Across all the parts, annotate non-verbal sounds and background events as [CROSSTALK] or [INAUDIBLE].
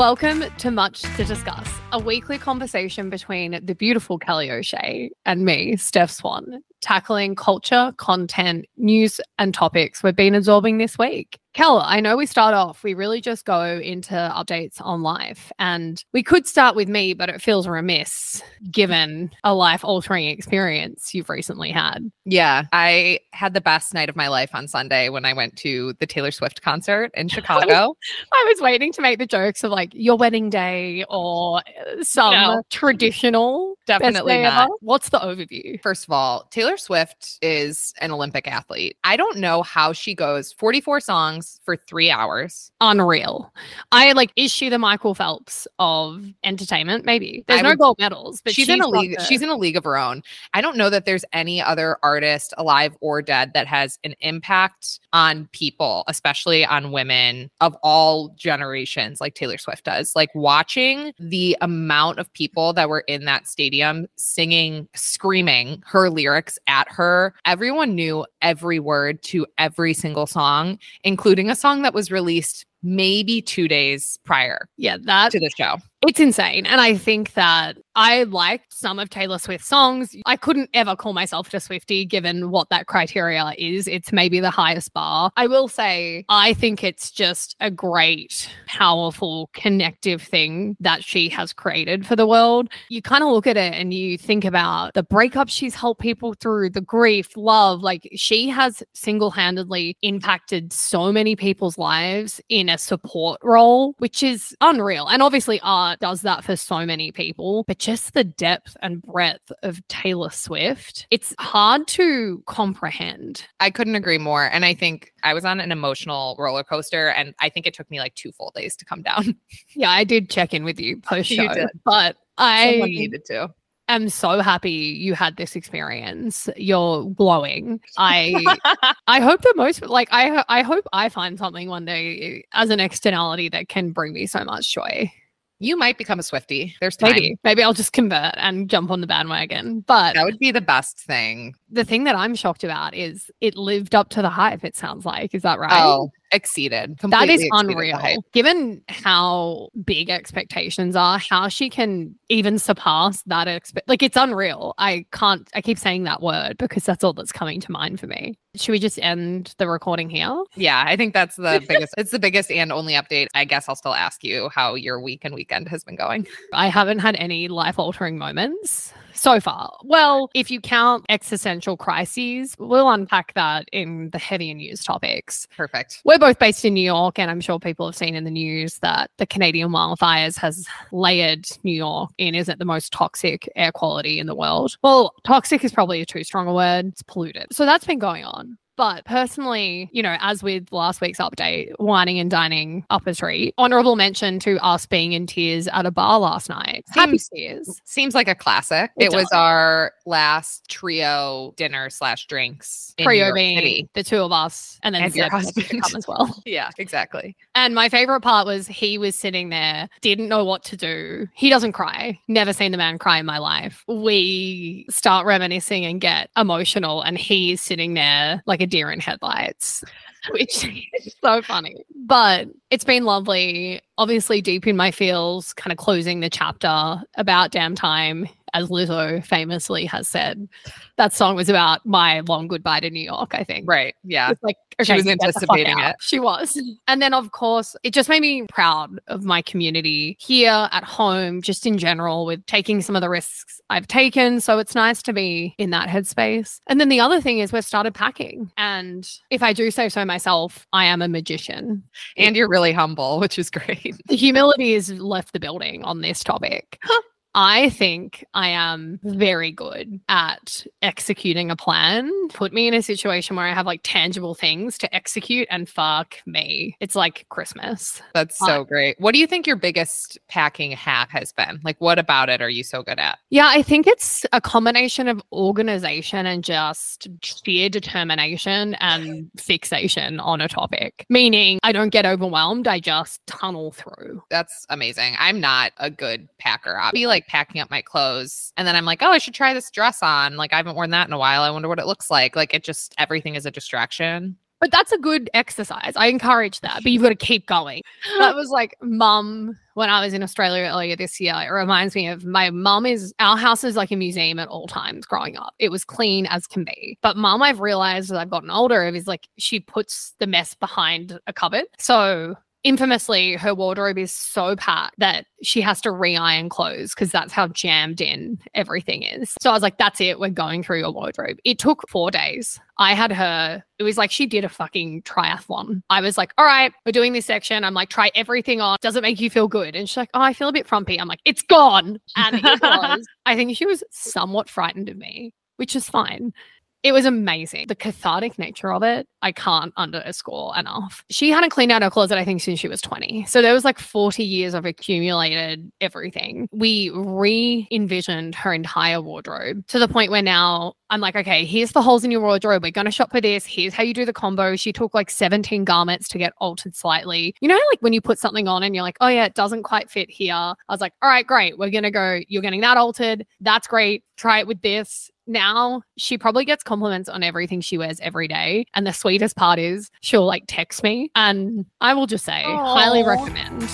Welcome to Much to Discuss, a weekly conversation between the beautiful Kelly O'Shea and me, Steph Swan, tackling culture, content, news, and topics we've been absorbing this week. Kel, I know we start off, we really just go into updates on life. And we could start with me, but it feels remiss given a life altering experience you've recently had. Yeah, I had the best night of my life on Sunday when I went to the Taylor Swift concert in [LAUGHS] Chicago. I was waiting to make the jokes of like your wedding day or uh, some No. traditional. Definitely not. ever. What's the overview? First of all, Taylor Swift is an Olympic athlete. I don't know how she goes 44 songs for three hours. Unreal. I like, is she the Michael Phelps of entertainment? Maybe. There's I no would- gold medals, but she's, in a league. the- She's in a league of her own. I don't know that there's any other artist, alive or dead, that has an impact on people, especially on women of all generations, like Taylor Swift does. Like watching the amount of people that were in that stadium singing, screaming her lyrics at her. Everyone knew every word to every single song, including a song that was released maybe two days prior yeah, that to the show. It's insane. And I think that I liked some of Taylor Swift's songs. I couldn't ever call myself a Swifty given what that criteria is. It's maybe the highest bar. I will say, I think it's just a great, powerful, connective thing that she has created for the world. You kind of look at it and you think about the breakups she's helped people through, the grief, love. Like she has single handedly impacted so many people's lives in a support role, which is unreal. And obviously, art does that for so many people, but just the depth and breadth of Taylor Swift, it's hard to comprehend. I couldn't agree more. And I think I was on an emotional roller coaster, and I think it took me like two full days to come down. [LAUGHS] Yeah, I did check in with you post show, You did. but I Someone needed to. I'm so happy you had this experience. You're glowing. I I [LAUGHS] hope the most like I I hope I find something one day as an externality that can bring me so much joy. You might become a Swifty. There's time. Maybe maybe I'll just convert and jump on the bandwagon. But That would be the best thing. the thing that I'm shocked about is it lived up to the hype. It sounds like is that right? Oh, exceeded. That is unreal. Given how big expectations are, how she can even surpass that expect like it's unreal. I can't I keep saying that word because that's all that's coming to mind for me. Should we just end the recording here? Yeah, I think that's the [LAUGHS] biggest. It's the biggest and only update. I guess I'll still ask you how your week and weekend has been going. I haven't had any life altering moments so far. Well, if you count existential crises, we'll unpack that in the heavier news topics. Perfect. We're both based in New York, and I'm sure people have seen in the news that the Canadian wildfires has layered New York in is it the most toxic air quality in the world? Well, toxic is probably a too strong a word. It's polluted. So that's been going on. But personally, you know, as with last week's update, wining and dining up a treat, honorable mention to us being in tears at a bar last night. Happy Seems- tears. Seems like a classic. It It, was our last trio dinner slash drinks. Trio being City. the two of us, and then And your husband. come as well. [LAUGHS] Yeah, exactly. And my favorite part was he was sitting there, didn't know what to do. He doesn't cry. Never seen the man cry in my life. We start reminiscing and get emotional, and he's sitting there like a deer in headlights, [LAUGHS] which is so funny. But it's been lovely. Obviously, deep in my feels, kind of closing the chapter about damn time. As Lizzo famously has said, that song was about my long goodbye to New York, I think. Right. Yeah. It's like She was get the fuck anticipating it. She was. And then of course, it just made me proud of my community here at home, just in general, with taking some of the risks I've taken. So it's nice to be in that headspace. And then the other thing is we've started packing. And if I do say so myself, I am a magician. And you're really humble, which is great. The [LAUGHS] humility has left the building on this topic. [LAUGHS] I think I am very good at executing a plan. Put me in a situation where I have like tangible things to execute, and fuck me. It's like Christmas. That's so great. What do you think your biggest packing hack has been? Like, what about it are you so good at? Yeah, I think it's a combination of organization and just sheer determination and fixation on a topic. Meaning, I don't get overwhelmed, I just tunnel through. That's amazing. I'm not a good packer. I'll be like packing up my clothes and then I'm like, oh, I should try this dress on. Like, I haven't worn that in a while. I wonder what it looks like. Like, it just, everything is a distraction. But that's a good exercise. I encourage that, but you've got to keep going. That was like mum when I was in Australia earlier this year. It reminds me of my mum is our house is like a museum at all times growing up. It was clean as can be. But mum, I've realized as I've gotten older, is like she puts the mess behind a cupboard. So infamously her wardrobe is so packed that she has to re-iron clothes because that's how jammed in everything is. So i was like that's it we're going through your wardrobe. It took four days. I had her it was like she did a fucking triathlon. I was like all right we're doing this section. I'm like try everything on. Does it make you feel good? And she's like oh i feel a bit frumpy. I'm like it's gone. And it [LAUGHS] was. I think she was somewhat frightened of me which is fine it was amazing. The cathartic nature of it, I can't underscore enough. She hadn't cleaned out her closet, I think, since she was 20. So there was like 40 years of accumulated everything. We re envisioned her entire wardrobe to the point where now I'm like, okay, here's the holes in your wardrobe. We're going to shop for this. Here's how you do the combo. She took like 17 garments to get altered slightly. You know, like when you put something on and you're like, oh, yeah, it doesn't quite fit here. I was like, all right, great. We're going to go, you're getting that altered. That's great. Try it with this now she probably gets compliments on everything she wears every day. And the sweetest part is she'll like text me and I will just say, Aww. highly recommend.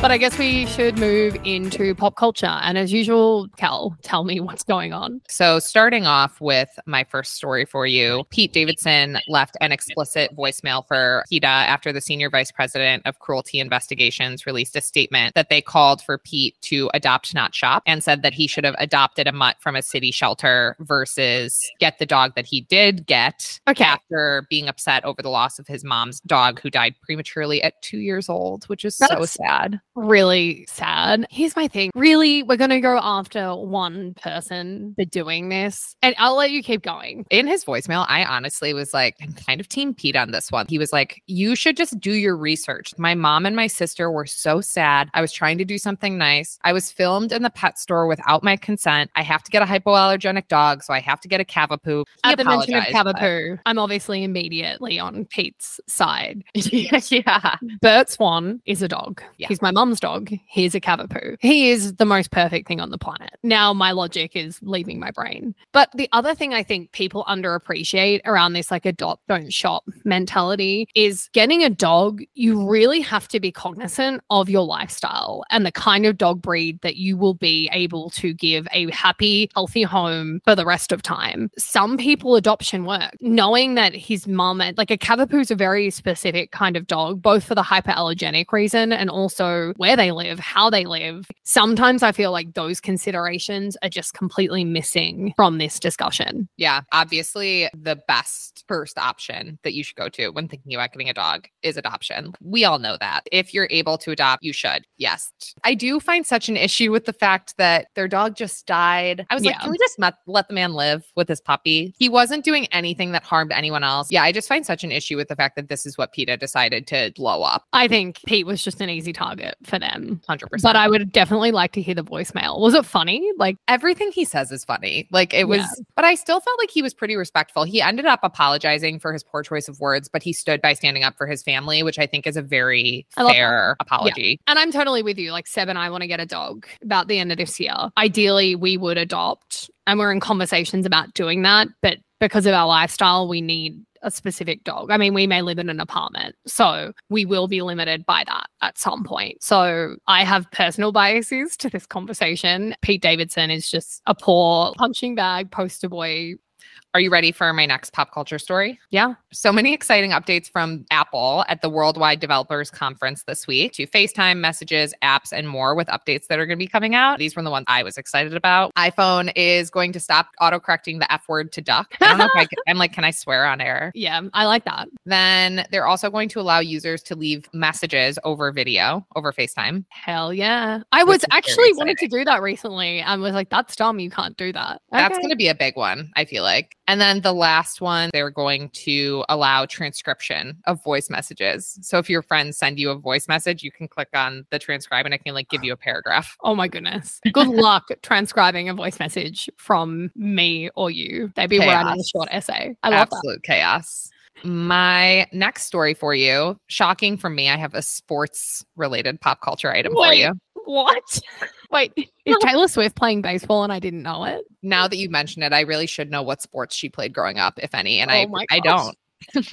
But I guess we should move into pop culture. And as usual, Cal, tell me what's going on. So, starting off with my first story for you, Pete Davidson left an explicit voicemail for PETA after the senior vice president of cruelty investigations released a statement that they called for Pete to adopt, not shop, and said that he should have adopted a mutt from a city shelter versus get the dog that he did get okay. after being upset over the loss of his mom's dog who died prematurely at two years old, which is That's- so sad really sad. Here's my thing. Really, we're going to go after one person for doing this. And I'll let you keep going. In his voicemail, I honestly was like, I'm kind of team Pete on this one. He was like, You should just do your research. My mom and my sister were so sad. I was trying to do something nice. I was filmed in the pet store without my consent. I have to get a hypoallergenic dog, so I have to get a Cavapoo. He At the mention of Cavapoo, but... I'm obviously immediately on Pete's side. [LAUGHS] yeah. Bert Swan is a dog. Yeah. He's my mom's dog. He's a Cavapoo. He is the most perfect thing on the planet. Now my logic is leaving my brain. But the other thing I think people underappreciate around this like adopt, don't shop mentality is getting a dog, you really have to be cognizant of your lifestyle and the kind of dog breed that you will be able to give a happy, healthy home for the rest of time. Some people adoption work. Knowing that his mom, like a Cavapoo is a very specific kind of dog, both for the hyperallergenic reason and also where they live, how they live. Sometimes I feel like those considerations are just completely missing from this discussion. Yeah. Obviously, the best first option that you should go to when thinking about getting a dog is adoption. We all know that. If you're able to adopt, you should. Yes. I do find such an issue with the fact that their dog just died. I was yeah. like, can we just met- let the man live with his puppy? He wasn't doing anything that harmed anyone else. Yeah. I just find such an issue with the fact that this is what PETA decided to blow up. I think Pete was just an easy target for them. 100%. But I would definitely like to hear the voicemail. Was it funny? Like everything he says is funny. Like it was, yeah. but I still felt like he was pretty respectful. He ended up apologizing for his poor choice of words, but he stood by standing up for his family, which I think is a very fair apology. Yeah. And I'm totally with you. Like Seb and I want to get a dog about the end of this year. Ideally, we would adopt and we're in conversations about doing that. But because of our lifestyle, we need a specific dog. I mean, we may live in an apartment, so we will be limited by that at some point. So I have personal biases to this conversation. Pete Davidson is just a poor punching bag poster boy are you ready for my next pop culture story? Yeah. So many exciting updates from Apple at the Worldwide Developers Conference this week to FaceTime, messages, apps, and more with updates that are going to be coming out. These were the ones I was excited about. iPhone is going to stop autocorrecting the F word to duck. I don't know if I can, I'm like, can I swear on air? [LAUGHS] Yeah, I like that. Then they're also going to allow users to leave messages over video, over FaceTime. Hell yeah. I was actually wanted to do that recently and was like, that's dumb. You can't do that. Okay. That's going to be a big one, I feel like. And then the last one, they're going to allow transcription of voice messages. So if your friends send you a voice message, you can click on the transcribe and it can like give you a paragraph. Oh my goodness. Good luck transcribing a voice message from me or you. They'd be chaos. writing a short essay. I love Absolute that. chaos. My next story for you, shocking for me, I have a sports related pop culture item Wait, for you. What? [LAUGHS] Wait, [LAUGHS] is Taylor Swift playing baseball and I didn't know it? Now that you mention it, I really should know what sports she played growing up, if any, and Oh I I don't.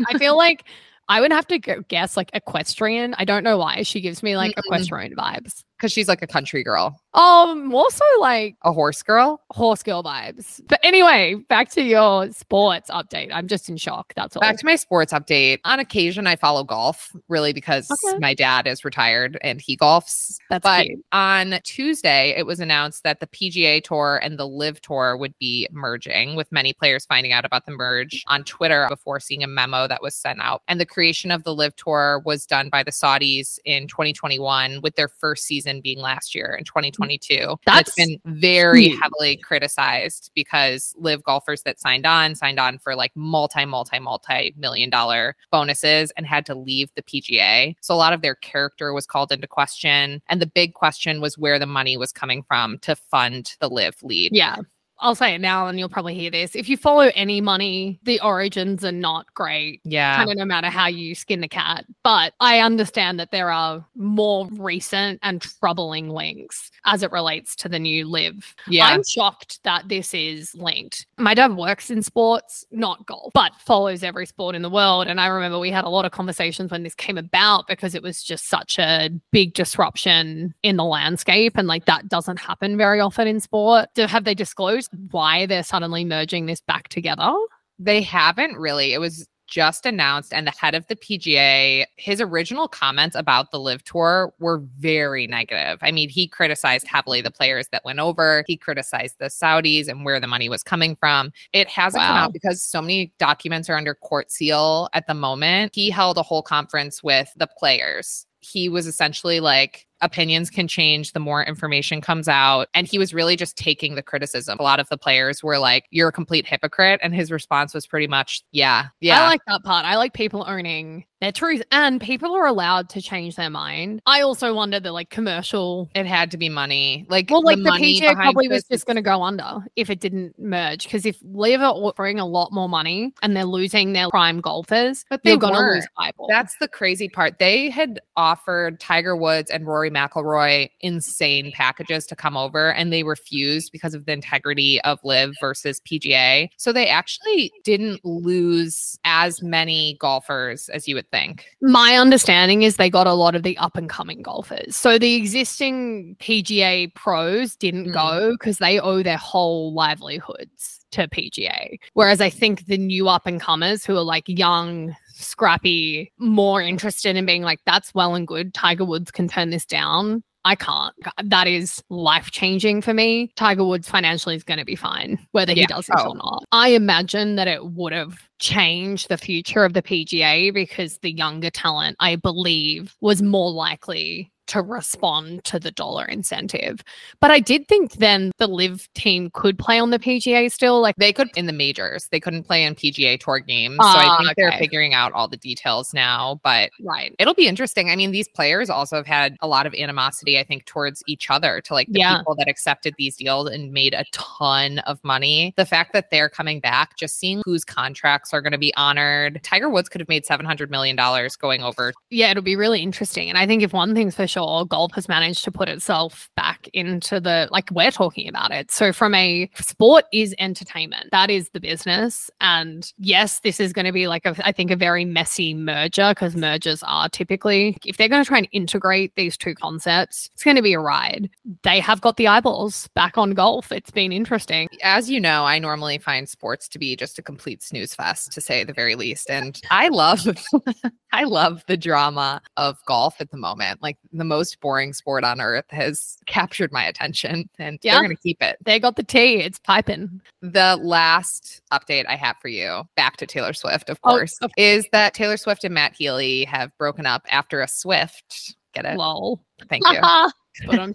I feel [LAUGHS] like I would have to guess like equestrian. I don't know why. She gives me like Mm-mm. equestrian vibes. Because she's like a country girl, Um, also like a horse girl. horse girl vibes. But anyway, back to your sports update. I'm just in shock. That's all. Back to my sports update. On occasion, I follow golf, really because Okay. my dad is retired and he golfs. That's But cute. on Tuesday, it was announced that the PGA Tour and the LIV Tour would be merging, with many players finding out about the merge on Twitter before seeing a memo that was sent out. And the creation of the LIV Tour was done by the Saudis in 2021, with their first season being last year in mm, 2022. And That's it's been very huge. heavily criticized because LIV golfers that signed on signed on for like multi, multi, multi million dollar bonuses and had to leave the PGA. So a lot of their character was called into question. And the big question was where the money was coming from to fund the LIV lead. Yeah. I'll say it now and you'll probably hear this. If you follow any money, the origins are not great. Yeah. Kind of no matter how you skin the cat. But I understand that there are more recent and troubling links as it relates to the new LIV. Yeah. I'm shocked that this is linked. My dad works in sports, not golf, but follows every sport in the world. And I remember we had a lot of conversations when this came about because it was just such a big disruption in the landscape. And like that doesn't happen very often in sport. Do, have they disclosed why they're suddenly merging this back together? They haven't really. It was just announced, and the head of the PGA, his original comments about the LIV Tour were very negative. I mean, he criticized heavily the players that went over. He criticized the Saudis and where the money was coming from. It hasn't come out because so many documents are under court seal at the moment. He held a whole conference with the players. He was essentially like, opinions can change the more information comes out. And he was really just taking the criticism. A lot of the players were like, You're a complete hypocrite. And his response was pretty much, Yeah, yeah. I like that part. I like people owning their truth and people are allowed to change their mind. I also wonder the like commercial it had to be money. Like, Well, like the, money PGA probably was just going to go under if it didn't merge. Because if LIV are offering a lot more money and they're losing their prime golfers, But they you're going to weren't. lose eyeballs. That's the crazy part. They had offered Tiger Woods and Rory McIlroy insane packages to come over, and they refused because of the integrity of LIV versus PGA. So they actually didn't lose as many golfers as you would think. My understanding is they got a lot of the up and coming golfers. So the existing PGA pros didn't Mhm. go because they owe their whole livelihoods to PGA. Whereas I think the new up and comers who are like young, scrappy, more interested in being like, that's well and good. Tiger Woods can turn this down. I can't. That is life changing for me. Tiger Woods financially is going to be fine, whether he does this Oh. or not. I imagine that it would have changed the future of the PGA because the younger talent, I believe, was more likely to respond to the dollar incentive. But I did think then the LIV team could play on the PGA still. Like, They could in the majors. They couldn't play in PGA Tour games. so I Ah, think they're figuring out all the details now. But right. it'll be interesting. I mean, these players also have had a lot of animosity, I think, towards each other to like the Yeah. people that accepted these deals and made a ton of money. The fact that they're coming back, just seeing whose contracts are going to be honored. Tiger Woods could have made $700 million going over. Yeah, it'll be really interesting. And I think if one thing's for sure, golf has managed to put itself back into the like we're talking about it. So from a sport is entertainment. That is the business. And yes, this is going to be like a, I think a very messy merger because mergers are typically if they're going to try and integrate these two concepts, it's going to be a ride. They have got the eyeballs back on golf. It's been interesting. As you know, I normally find sports to be just a complete snooze fest, to say the very least. And I love, [LAUGHS] I love the drama of golf at the moment. Like the most boring sport on earth has captured my attention, and Yeah. they're going to keep it. They got the tea. It's piping. The last update I have for you, back to Taylor Swift, of Oh, course, is that Taylor Swift and Matt Healy have broken up after a Swift. Get it? Lol. Thank [LAUGHS] you. but I'm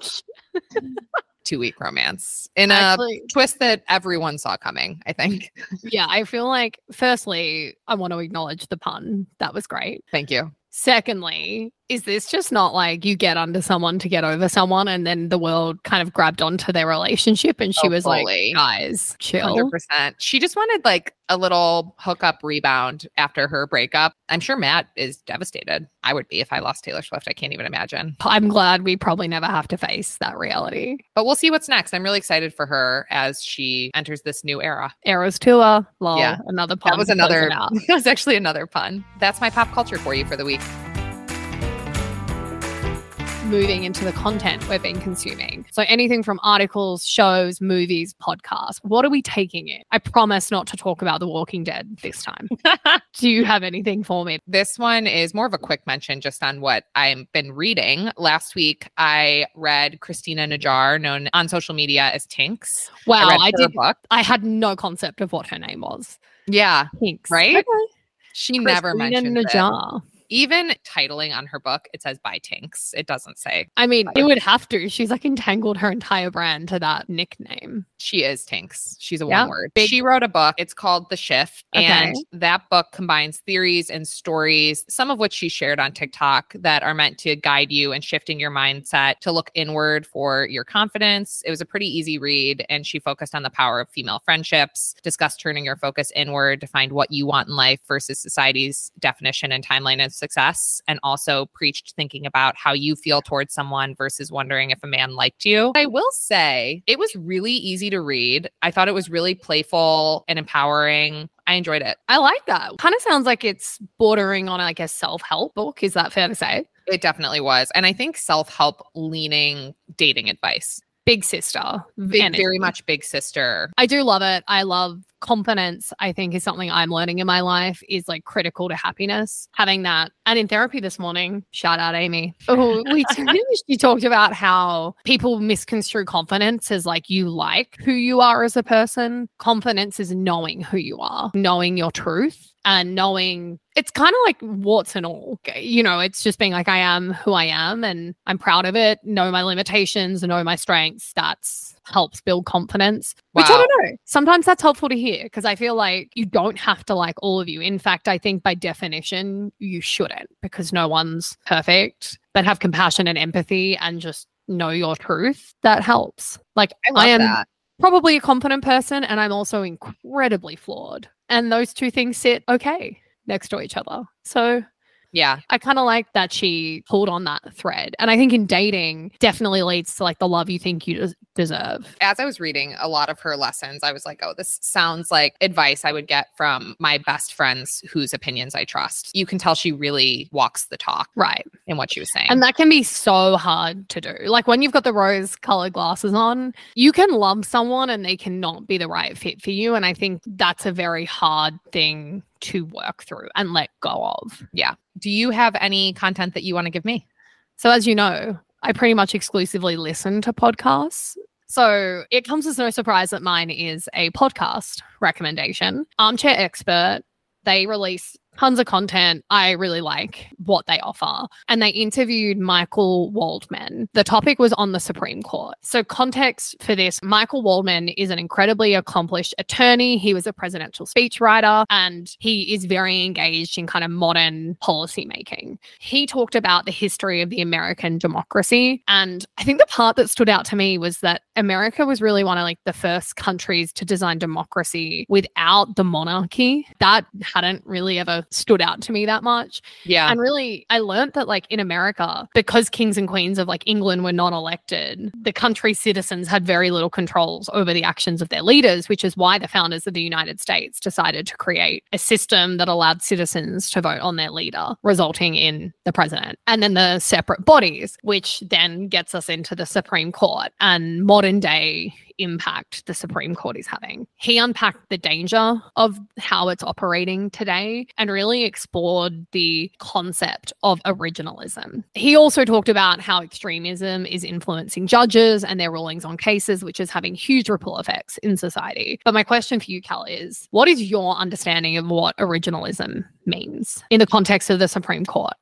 [LAUGHS] Two week romance in a actually twist that everyone saw coming. I think. [LAUGHS] Yeah, I feel like firstly, I want to acknowledge the pun. That was great. Thank you. Secondly, Is this just not like you get under someone to get over someone and then the world kind of grabbed onto their relationship and she Oh, was fully. like, guys, chill. Hundred percent. She just wanted like a little hookup rebound after her breakup. I'm sure Matt is devastated. I would be if I lost Taylor Swift. I can't even imagine. I'm glad we probably never have to face that reality. But we'll see what's next. I'm really excited for her as she enters this new era. Eras tour, lol, Yeah. another pun. That was another. [LAUGHS] That was actually another pun. That's my pop culture for you for the week. Moving into the content we've been consuming. So anything from articles, shows, movies, podcasts. What are we taking in? I promise not to talk about The Walking Dead this time. [LAUGHS] Do you have anything for me? This one is more of a quick mention just on what I've been reading. Last week, I read Christina Najjar, known on social media as Tinx. Wow, read I, did. book. I had no concept of what her name was. Yeah, Thanks. Right? Okay. she never Christina mentioned it. Even titling on her book, it says by Tinx. It doesn't say I mean, it would have to. She's like entangled her entire brand to that nickname. she is Tinx. She's a Yeah, one word. big- She wrote a book. It's called The Shift. And that book combines theories and stories, some of which she shared on TikTok that are meant to guide you and shifting your mindset to look inward for your confidence. It was a pretty easy read. And she focused on the power of female friendships, discussed turning your focus inward to find what you want in life versus society's definition and timeline of success. And also preached thinking about how you feel towards someone versus wondering if a man liked you. I will say it was really easy to read. I thought it was really playful and empowering. I enjoyed it. I like that. Kind of sounds like it's bordering on like a self-help book. Is that fair to say? It definitely was. And I think self help leaning dating advice. Big sister. Big, very much big sister. I do love it. I love confidence. I think is something I'm learning in my life is like critical to happiness. Having that, and in therapy this morning, shout out Amy. Oh, we [LAUGHS] she talked about how people misconstrue confidence as like you like who you are as a person. Confidence is knowing who you are, knowing your truth. And knowing it's kind of like warts and all. You know, it's just being like, I am who I am and I'm proud of it, know my limitations, know my strengths. That's helps build confidence. Which I don't know. Sometimes that's helpful to hear because I feel like you don't have to like all of you. In fact, I think by definition, you shouldn't because no one's perfect, but have compassion and empathy and just know your truth. That helps. Like, I I am that. probably a confident person and I'm also incredibly flawed. And those two things sit okay next to each other. So Yeah. I kind of like that she pulled on that thread. And I think in dating definitely leads to like the love you think you des- deserve. As I was reading a lot of her lessons, I was like, oh, this sounds like advice I would get from my best friends whose opinions I trust. You can tell she really walks the talk Right. in what she was saying. And that can be so hard to do. Like when you've got the rose colored glasses on, you can love someone and they cannot be the right fit for you. And I think that's a very hard thing to work through and let go of. Yeah. Do you have any content that you want to give me? So, as you know, I pretty much exclusively listen to podcasts. So, it comes as no surprise that mine is a podcast recommendation. Armchair Expert, they release tons of content. I really like what they offer. And they interviewed Michael Waldman. The topic was on the Supreme Court. So, context for this Michael Waldman is an incredibly accomplished attorney. He was a presidential speechwriter and he is very engaged in kind of modern policy making he talked about the history of the American democracy. And I think the part that stood out to me was that America was really one of like the first countries to design democracy without the monarchy. That hadn't really ever stood out to me that much. Yeah. And really, I learned that, like, in America, because kings and queens of like England were not elected, the country's citizens had very little controls over the actions of their leaders, which is why the founders of the United States decided to create a system that allowed citizens to vote on their leader, resulting in the president. And then the separate bodies, which then gets us into the Supreme Court and modern day impact the Supreme Court is having. He unpacked the danger of how it's operating today and really explored the concept of originalism. He also talked about how extremism is influencing judges and their rulings on cases, which is having huge ripple effects in society. But my question for you, Cal, is what is your understanding of what originalism means in the context of the Supreme Court?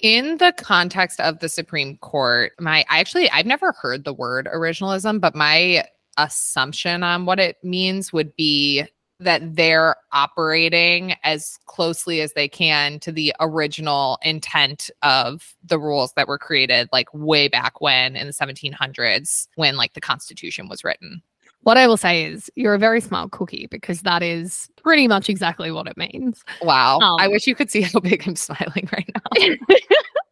in the context of the Supreme Court, my I actually I've never heard the word originalism, but my assumption on what it means would be that they're operating as closely as they can to the original intent of the rules that were created like way back when in the 1700s when like the constitution was written what I will say is you're a very smart cookie because that is pretty much exactly what it means. Wow. Um, I wish you could see how big I'm smiling right now. [LAUGHS]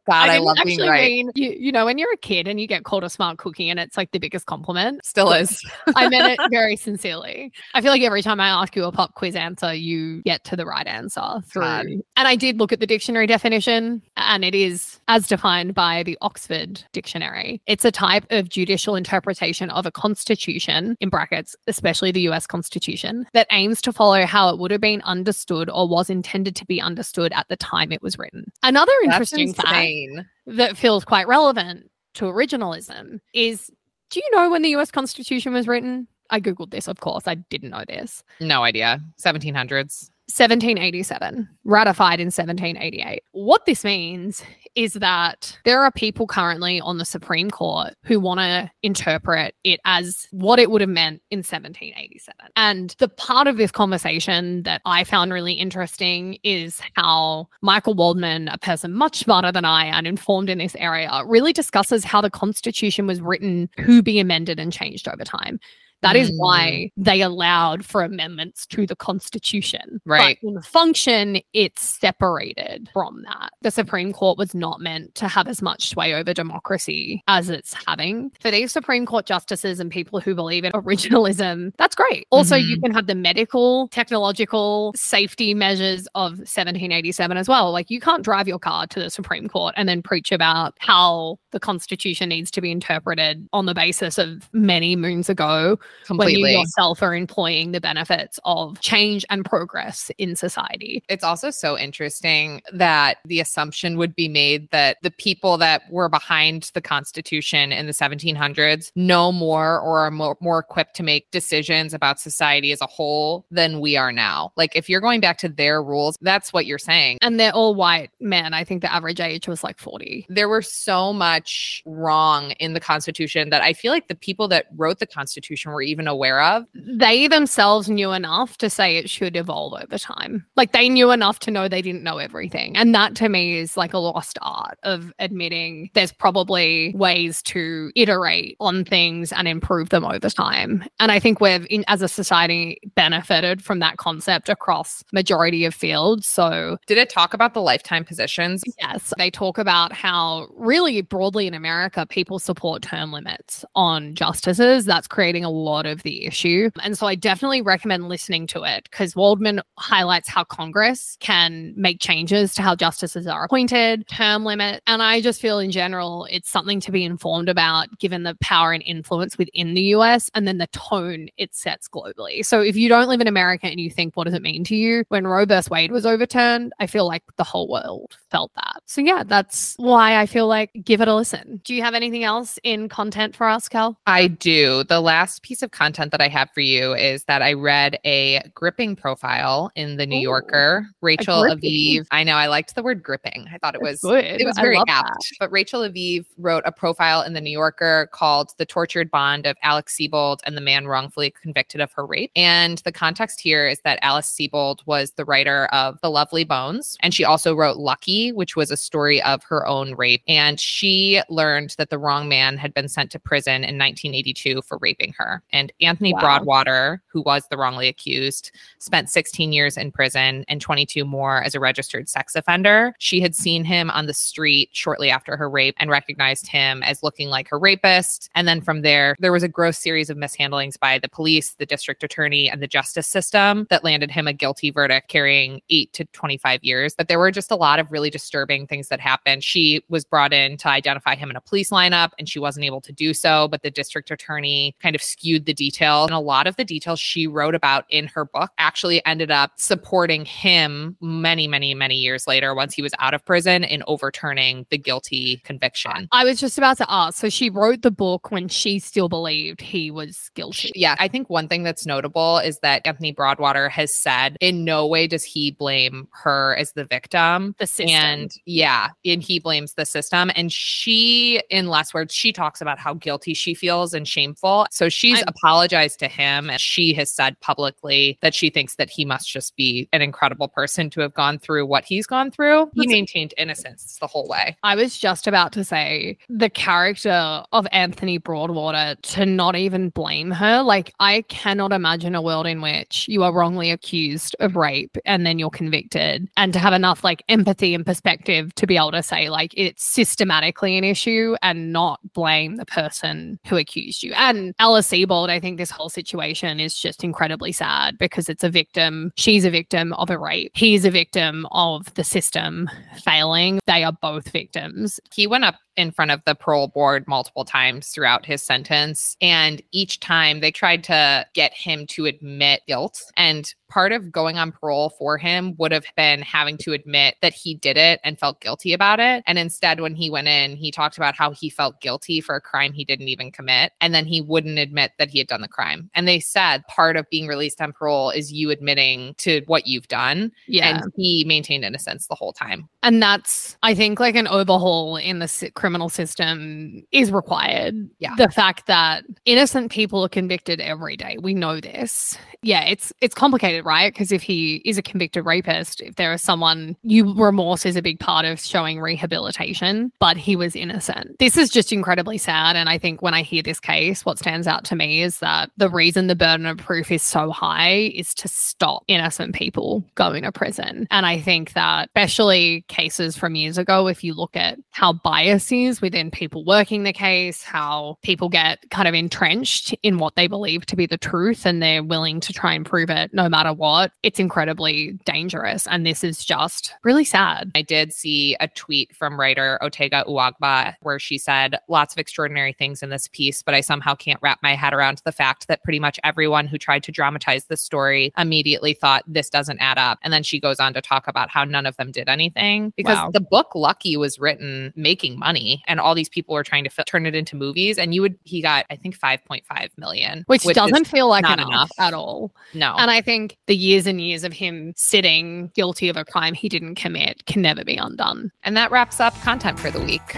God, I, didn't love being actually right. mean you, you know when you're a kid and you get called a smart cookie and it's like the biggest compliment. Still is. [LAUGHS] I meant it very sincerely. I feel like every time I ask you a pop quiz answer, you get to the right answer through. And I did look at the dictionary definition, and it is as defined by the Oxford Dictionary. It's a type of judicial interpretation of a constitution, in brackets, especially the US Constitution, that aims to follow how it would have been understood or was intended to be understood at the time it was written. Another interesting fact insane. that feels quite relevant to originalism is do you know when the US Constitution was written? I Googled this, of course. I didn't know this. No idea. 1700s. 1787, ratified in 1788. What this means is that there are people currently on the Supreme Court who want to interpret it as what it would have meant in 1787. And the part of this conversation that I found really interesting is how Michael Waldman, a person much smarter than I and informed in this area, really discusses how the Constitution was written to be amended and changed over time. That is Mm. why they allowed for amendments to the Constitution. Right. But in function, it's separated from that. The Supreme Court was not meant to have as much sway over democracy as it's having. For these Supreme Court justices and people who believe in [LAUGHS] originalism, that's great. Also, you can have the medical, technological, safety measures of 1787 as well. Like, you can't drive your car to the Supreme Court and then preach about how the Constitution needs to be interpreted on the basis of many moons ago when you yourself are employing the benefits of change and progress in society. It's also so interesting that the assumption would be made that the people that were behind the Constitution in the 1700s know more or are more, more equipped to make decisions about society as a whole than we are now. Like, if you're going back to their rules, that's what you're saying. And they're all white men. I think the average age was like 40. There were so much wrong in the Constitution that I feel like the people that wrote the Constitution were even aware of. They themselves knew enough to say it should evolve over time. Like they knew enough to know they didn't know everything. And that to me is like a lost art of admitting there's probably ways to iterate on things and improve them over time. And I think we've, in, as a society, benefited from that concept across majority of fields. So Did it talk about the lifetime positions? Yes, they talk about how really broadly in America, people support term limits on justices. That's creating a lot of the issue. And so I definitely recommend listening to it because Waldman highlights how Congress can make changes to how justices are appointed, term limit. And I just feel in general, it's something to be informed about given the power and influence within the US and then the tone it sets globally. So if you don't live in America and you think, what does it mean to you? When Roe vs. Wade was overturned, I feel like the whole world felt that. So yeah, that's why I feel like give it a listen. Do you have anything else in content for us, Cal? I do. The last piece of content that I have for you is that I read a gripping profile in the New Ooh, Yorker. Rachel. Aviv. I know I liked the word gripping. I thought it was good. it was very apt. that. But Rachel Aviv wrote a profile in the New Yorker called The Tortured Bond of Alice Sebold and the Man Wrongfully Convicted of Her Rape. And the context here is that Alice Sebold was the writer of The Lovely Bones. And she also wrote Lucky, which was a story of her own rape. And she learned that the wrong man had been sent to prison in 1982 for raping her. And Anthony Wow. Broadwater, who was the wrongly accused, spent 16 years in prison and 22 more as a registered sex offender. She had seen him on the street shortly after her rape and recognized him as looking like her rapist. And then from there, there was a gross series of mishandlings by the police, the district attorney, and the justice system that landed him a guilty verdict carrying eight to 25 years. But there were just a lot of really disturbing things that happened. She was brought in to identify him in a police lineup and she wasn't able to do so. But the district attorney kind of skewed the details. And a lot of the details she wrote about in her book actually ended up supporting him many, many, many years later once he was out of prison in overturning the guilty conviction. I was just about to ask. So she wrote the book when she still believed he was guilty. Yeah, I think one thing that's notable is that Anthony Broadwater has said in no way does he blame her as the victim. The system. And yeah, and he blames the system. And she, in less words, she talks about how guilty she feels and shameful. So she's she's I'm- apologized to him and she has said publicly that she thinks that he must just be an incredible person to have gone through what he's gone through. He maintained innocence the whole way. I was just about to say the character of Anthony Broadwater to not even blame her. Like, I cannot imagine a world in which you are wrongly accused of rape and then you're convicted, and to have enough like empathy and perspective to be able to say, like, it's systematically an issue and not blame the person who accused you. And Ella I think this whole situation is just incredibly sad because it's a victim. She's a victim of a rape. He's a victim of the system failing. They are both victims. He went up in front of the parole board multiple times throughout his sentence. And each time they tried to get him to admit guilt. And part of going on parole for him would have been having to admit that he did it and felt guilty about it. And instead, when he went in, he talked about how he felt guilty for a crime he didn't even commit. And then he wouldn't admit that he had done the crime. And they said part of being released on parole is you admitting to what you've done. Yeah. And he maintained innocence the whole time. And that's, I think, like an overhaul in the si- criminal system is required. Yeah. The fact that innocent people are convicted every day, we know this. Yeah, it's it's complicated, right? Because if he is a convicted rapist, if there is someone, you remorse is a big part of showing rehabilitation, but he was innocent. This is just incredibly sad. And I think when I hear this case, what stands out to me is that the reason the burden of proof is so high is to stop innocent people going to prison. And I think that, especially cases from years ago, if you look at how bias within people working the case, how people get kind of entrenched in what they believe to be the truth and they're willing to try and prove it no matter what, it's incredibly dangerous. And this is just really sad. I did see a tweet from writer Otega Uwagba where she said lots of extraordinary things in this piece, but I somehow can't wrap my head around the fact that pretty much everyone who tried to dramatize this story immediately thought this doesn't add up. And then she goes on to talk about how none of them did anything because Wow. the book Lucky was written making money and all these people were trying to turn it into movies. And you would, he got, I think, 5.5 million, Which, is doesn't feel like enough, enough. at all. no. And I think the years and years of him sitting guilty of a crime he didn't commit can never be undone. And that wraps up content for the week.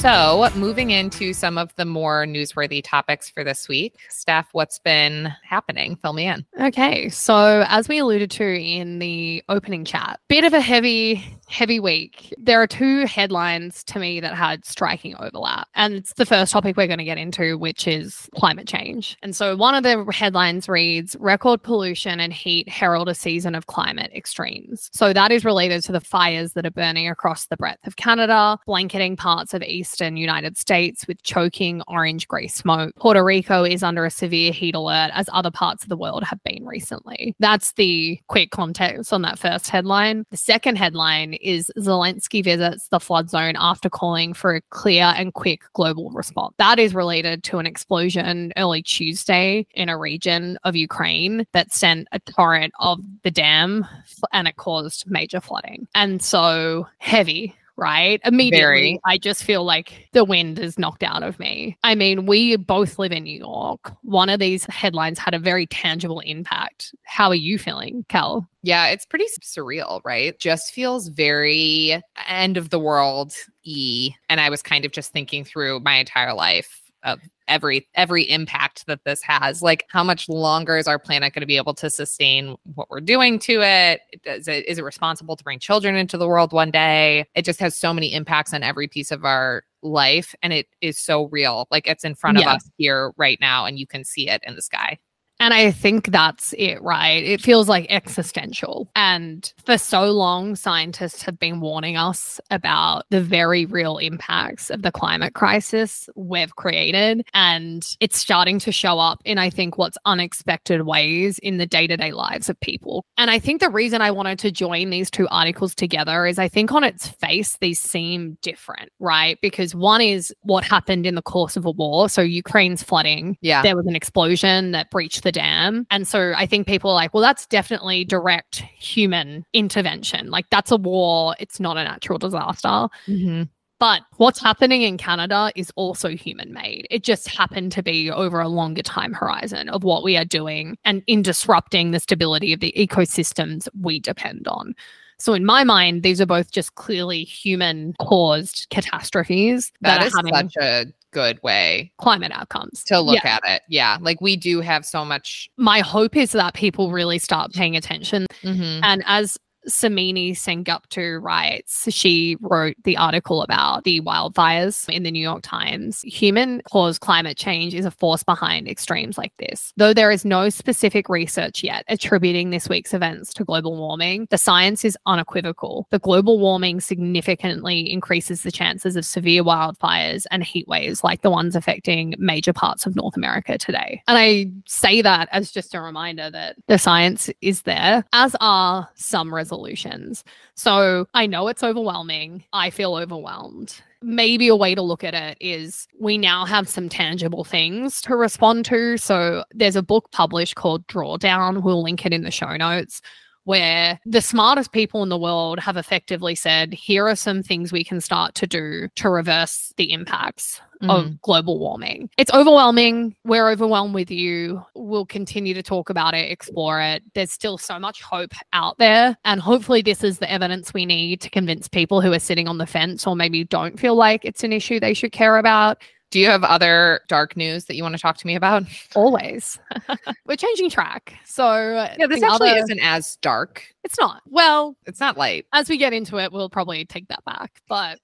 So, moving into some of the more newsworthy topics for this week, Steph, what's been happening? Fill me in. Okay, so as we alluded to in the opening chat, bit of a heavy, heavy week. There are two headlines to me that had striking overlap. And it's the first topic we're going to get into, which is climate change. And so one of the headlines reads Record pollution and heat herald a season of climate extremes. So that is related to the fires that are burning across the breadth of Canada, blanketing parts of eastern United States with choking orange grey smoke. Puerto Rico is under a severe heat alert, as other parts of the world have been recently. That's the quick context on that first headline. The second headline is Zelensky visits the flood zone after calling for a clear and quick global response. That is related to an explosion early Tuesday in a region of Ukraine that sent a torrent of the dam and it caused major flooding. And so heavy. Right. Immediately, Very. I just feel like the wind is knocked out of me. I mean, we both live in New York. One of these headlines had a very tangible impact. How are you feeling, Cal? Yeah, it's pretty surreal, right? Just feels very end of the world e. And I was kind of just thinking through my entire life of every every impact that this has. Like, how much longer is our planet going to be able to sustain what we're doing to it? Is it is it responsible to bring children into the world one day? It just has so many impacts on every piece of our life, and it is so real. Like it's in front Yeah. of us here right now, and you can see it in the sky. And I think that's it, right? It feels like existential. And for so long, scientists have been warning us about the very real impacts of the climate crisis we've created. And it's starting to show up in, I think, what's unexpected ways in the day to day lives of people. And I think the reason I wanted to join these two articles together is I think on its face, these seem different, right? Because one is what happened in the course of a war. So Ukraine's flooding Yeah. there was an explosion that breached the dam. And so I think people are like, well, that's definitely direct human intervention. Like that's a war, it's not a natural disaster. Mhm. But what's happening in Canada is also human made. It just happened to be over a longer time horizon of what we are doing and in disrupting the stability of the ecosystems we depend on. So, in my mind, these are both just clearly human caused catastrophes That are having such a good way climate outcomes. to look Yeah. at it. Yeah. Like we do have so much. My hope is that people really start paying attention. Mhm. And as Somini Sengupta writes, she wrote the article about the wildfires in the New York Times. Human caused climate change is a force behind extremes like this. Though there is no specific research yet attributing this week's events to global warming, the science is unequivocal. The global warming significantly increases the chances of severe wildfires and heat waves like the ones affecting major parts of North America today. And I say that as just a reminder that the science is there, as are some resolutions. So I know it's overwhelming. I feel overwhelmed. Maybe a way to look at it is we now have some tangible things to respond to. So there's a book published called Drawdown. We'll link it in the show notes where the smartest people in the world have effectively said, here are some things we can start to do to reverse the impacts Mhm. of global warming. It's overwhelming. We're overwhelmed with you. We'll continue to talk about it, explore it. There's still so much hope out there. And hopefully, this is the evidence we need to convince people who are sitting on the fence or maybe don't feel like it's an issue they should care about. Do you have other dark news that you want to talk to me about? [LAUGHS] Always. [LAUGHS] We're changing track. So, Yeah, this actually other- isn't as dark. It's not. Well, It's not light. as we get into it, we'll probably take that back. But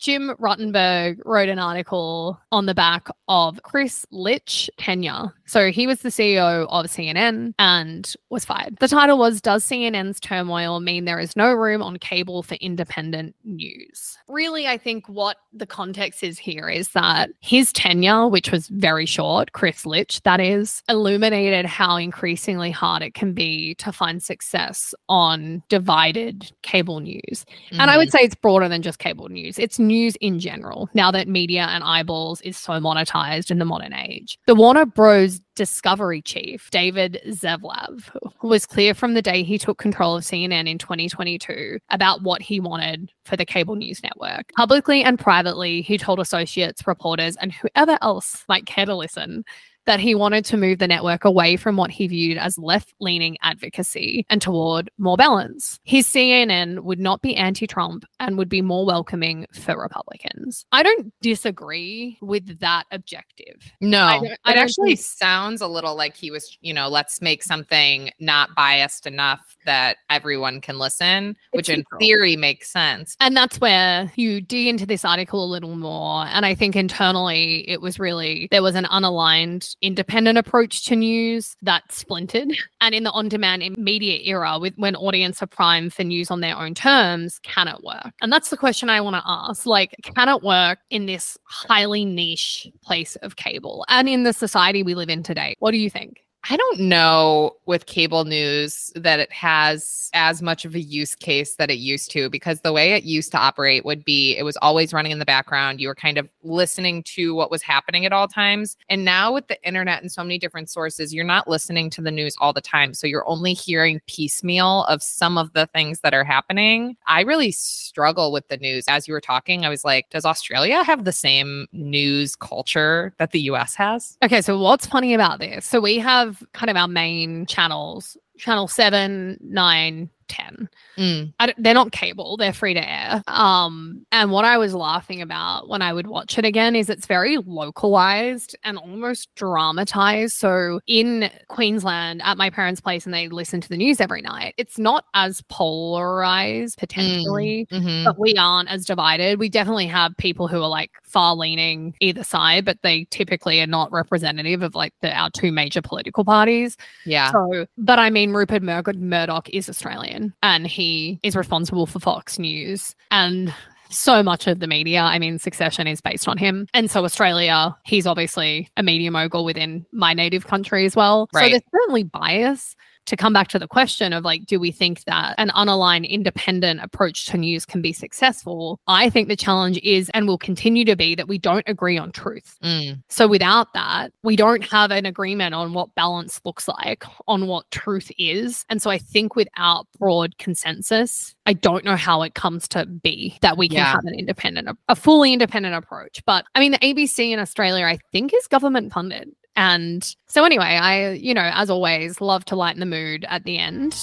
Jim Rutenberg wrote an article on the back of Chris Licht tenure. So he was the CEO of CNN and was fired. The title was Does CNN's turmoil mean there is no room on cable for independent news? Really, I think what the context is here is that his tenure, which was very short, Chris Licht, that is, illuminated how increasingly hard it can be to find success on divided cable news. And I would mm. say it's broader than just cable news. It's news in general, now that media and eyeballs is so monetized in the modern age. The Warner Bros. Discovery chief, David Zaslav, was clear from the day he took control of CNN in 2022 about what he wanted for the cable news network. Publicly and privately, he told associates, reporters, and whoever else might care to listen that he wanted to move the network away from what he viewed as left leaning advocacy and toward more balance. His CNN would not be anti Trump and would be more welcoming for Republicans. I don't disagree with that objective. No, I don't- I it actually think- sounds a little like he was, you know, let's make something not biased enough that everyone can listen, which in neutral. theory makes sense. And that's where you dig into this article a little more. And I think internally it was really, there was an unaligned independent approach to news that splintered. [LAUGHS] And in the on demand media era, with when audience are primed for news on their own terms, can it work? And that's the question I want to ask. Like, can it work in this highly niche place of cable and in the society we live in today? What do you think? I don't know with cable news that it has as much of a use case that it used to because the way it used to operate would be it was always running in the background. You were kind of listening to what was happening at all times. And now with the internet and so many different sources, you're not listening to the news all the time. So you're only hearing piecemeal of some of the things that are happening. I really struggle with the news. As you were talking, I was like, does Australia have the same news culture that the US has? Okay, so what's funny about this? So we have kind of our main channels, channel 7, 9, 10. Mm, they're not cable, they're free to air. Um, and what I was laughing about when I would watch it again is it's very localized and almost dramatized. So in Queensland at my parents' place and they listen to the news every night, it's not as polarized potentially mhm. but we aren't as divided. We definitely have people who are like far leaning either side, but they typically are not representative of like the our two major political parties. Yeah. So, but I mean, Rupert Mur- Murdoch is Australian and he is responsible for Fox News and so much of the media. I mean, Succession is based on him. And so, Australia, he's obviously a media mogul within my native country as well. So, there's certainly bias. To come back to the question of like, do we think that an unaligned, independent approach to news can be successful? I think the challenge is and will continue to be that we don't agree on truth. Mm, So without that, we don't have an agreement on what balance looks like, on what truth is. And so I think without broad consensus, I don't know how it comes to be that we can Yeah. have an independent, a fully independent approach. But I mean, the ABC in Australia, I think, is government funded. And so anyway, I, you know, as always, love to lighten the mood at the end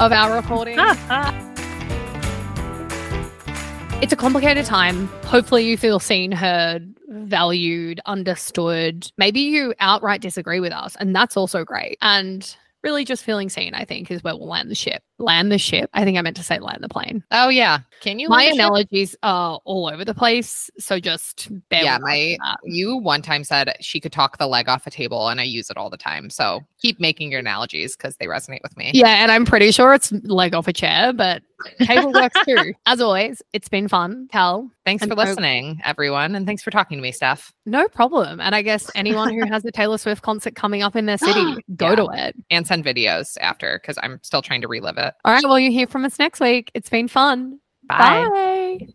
of our recording. [LAUGHS] It's a complicated time. Hopefully, you feel seen, heard, valued, understood. Maybe you outright disagree with us, and that's also great. And really just feeling seen, I think, is where we'll land the ship. Land the ship. I think I meant to say land the plane. Oh yeah. Can you? My land a ship? analogies are all over the place. So just bear Yeah, with my you one time said she could talk the leg off a table, and I use it all the time. So keep making your analogies because they resonate with me. Yeah, and I'm pretty sure it's leg off a chair, but table works too. [LAUGHS] As always, it's been fun. Cal, Thanks And for listening, everyone, and thanks for talking to me, Steph. no problem. And I guess anyone who has a Taylor Swift concert coming up in their city, [GASPS] go Yeah. to it. And send videos after because I'm still trying to relive it. All right. Well, you hear from us next week. It's been fun. Bye. Bye.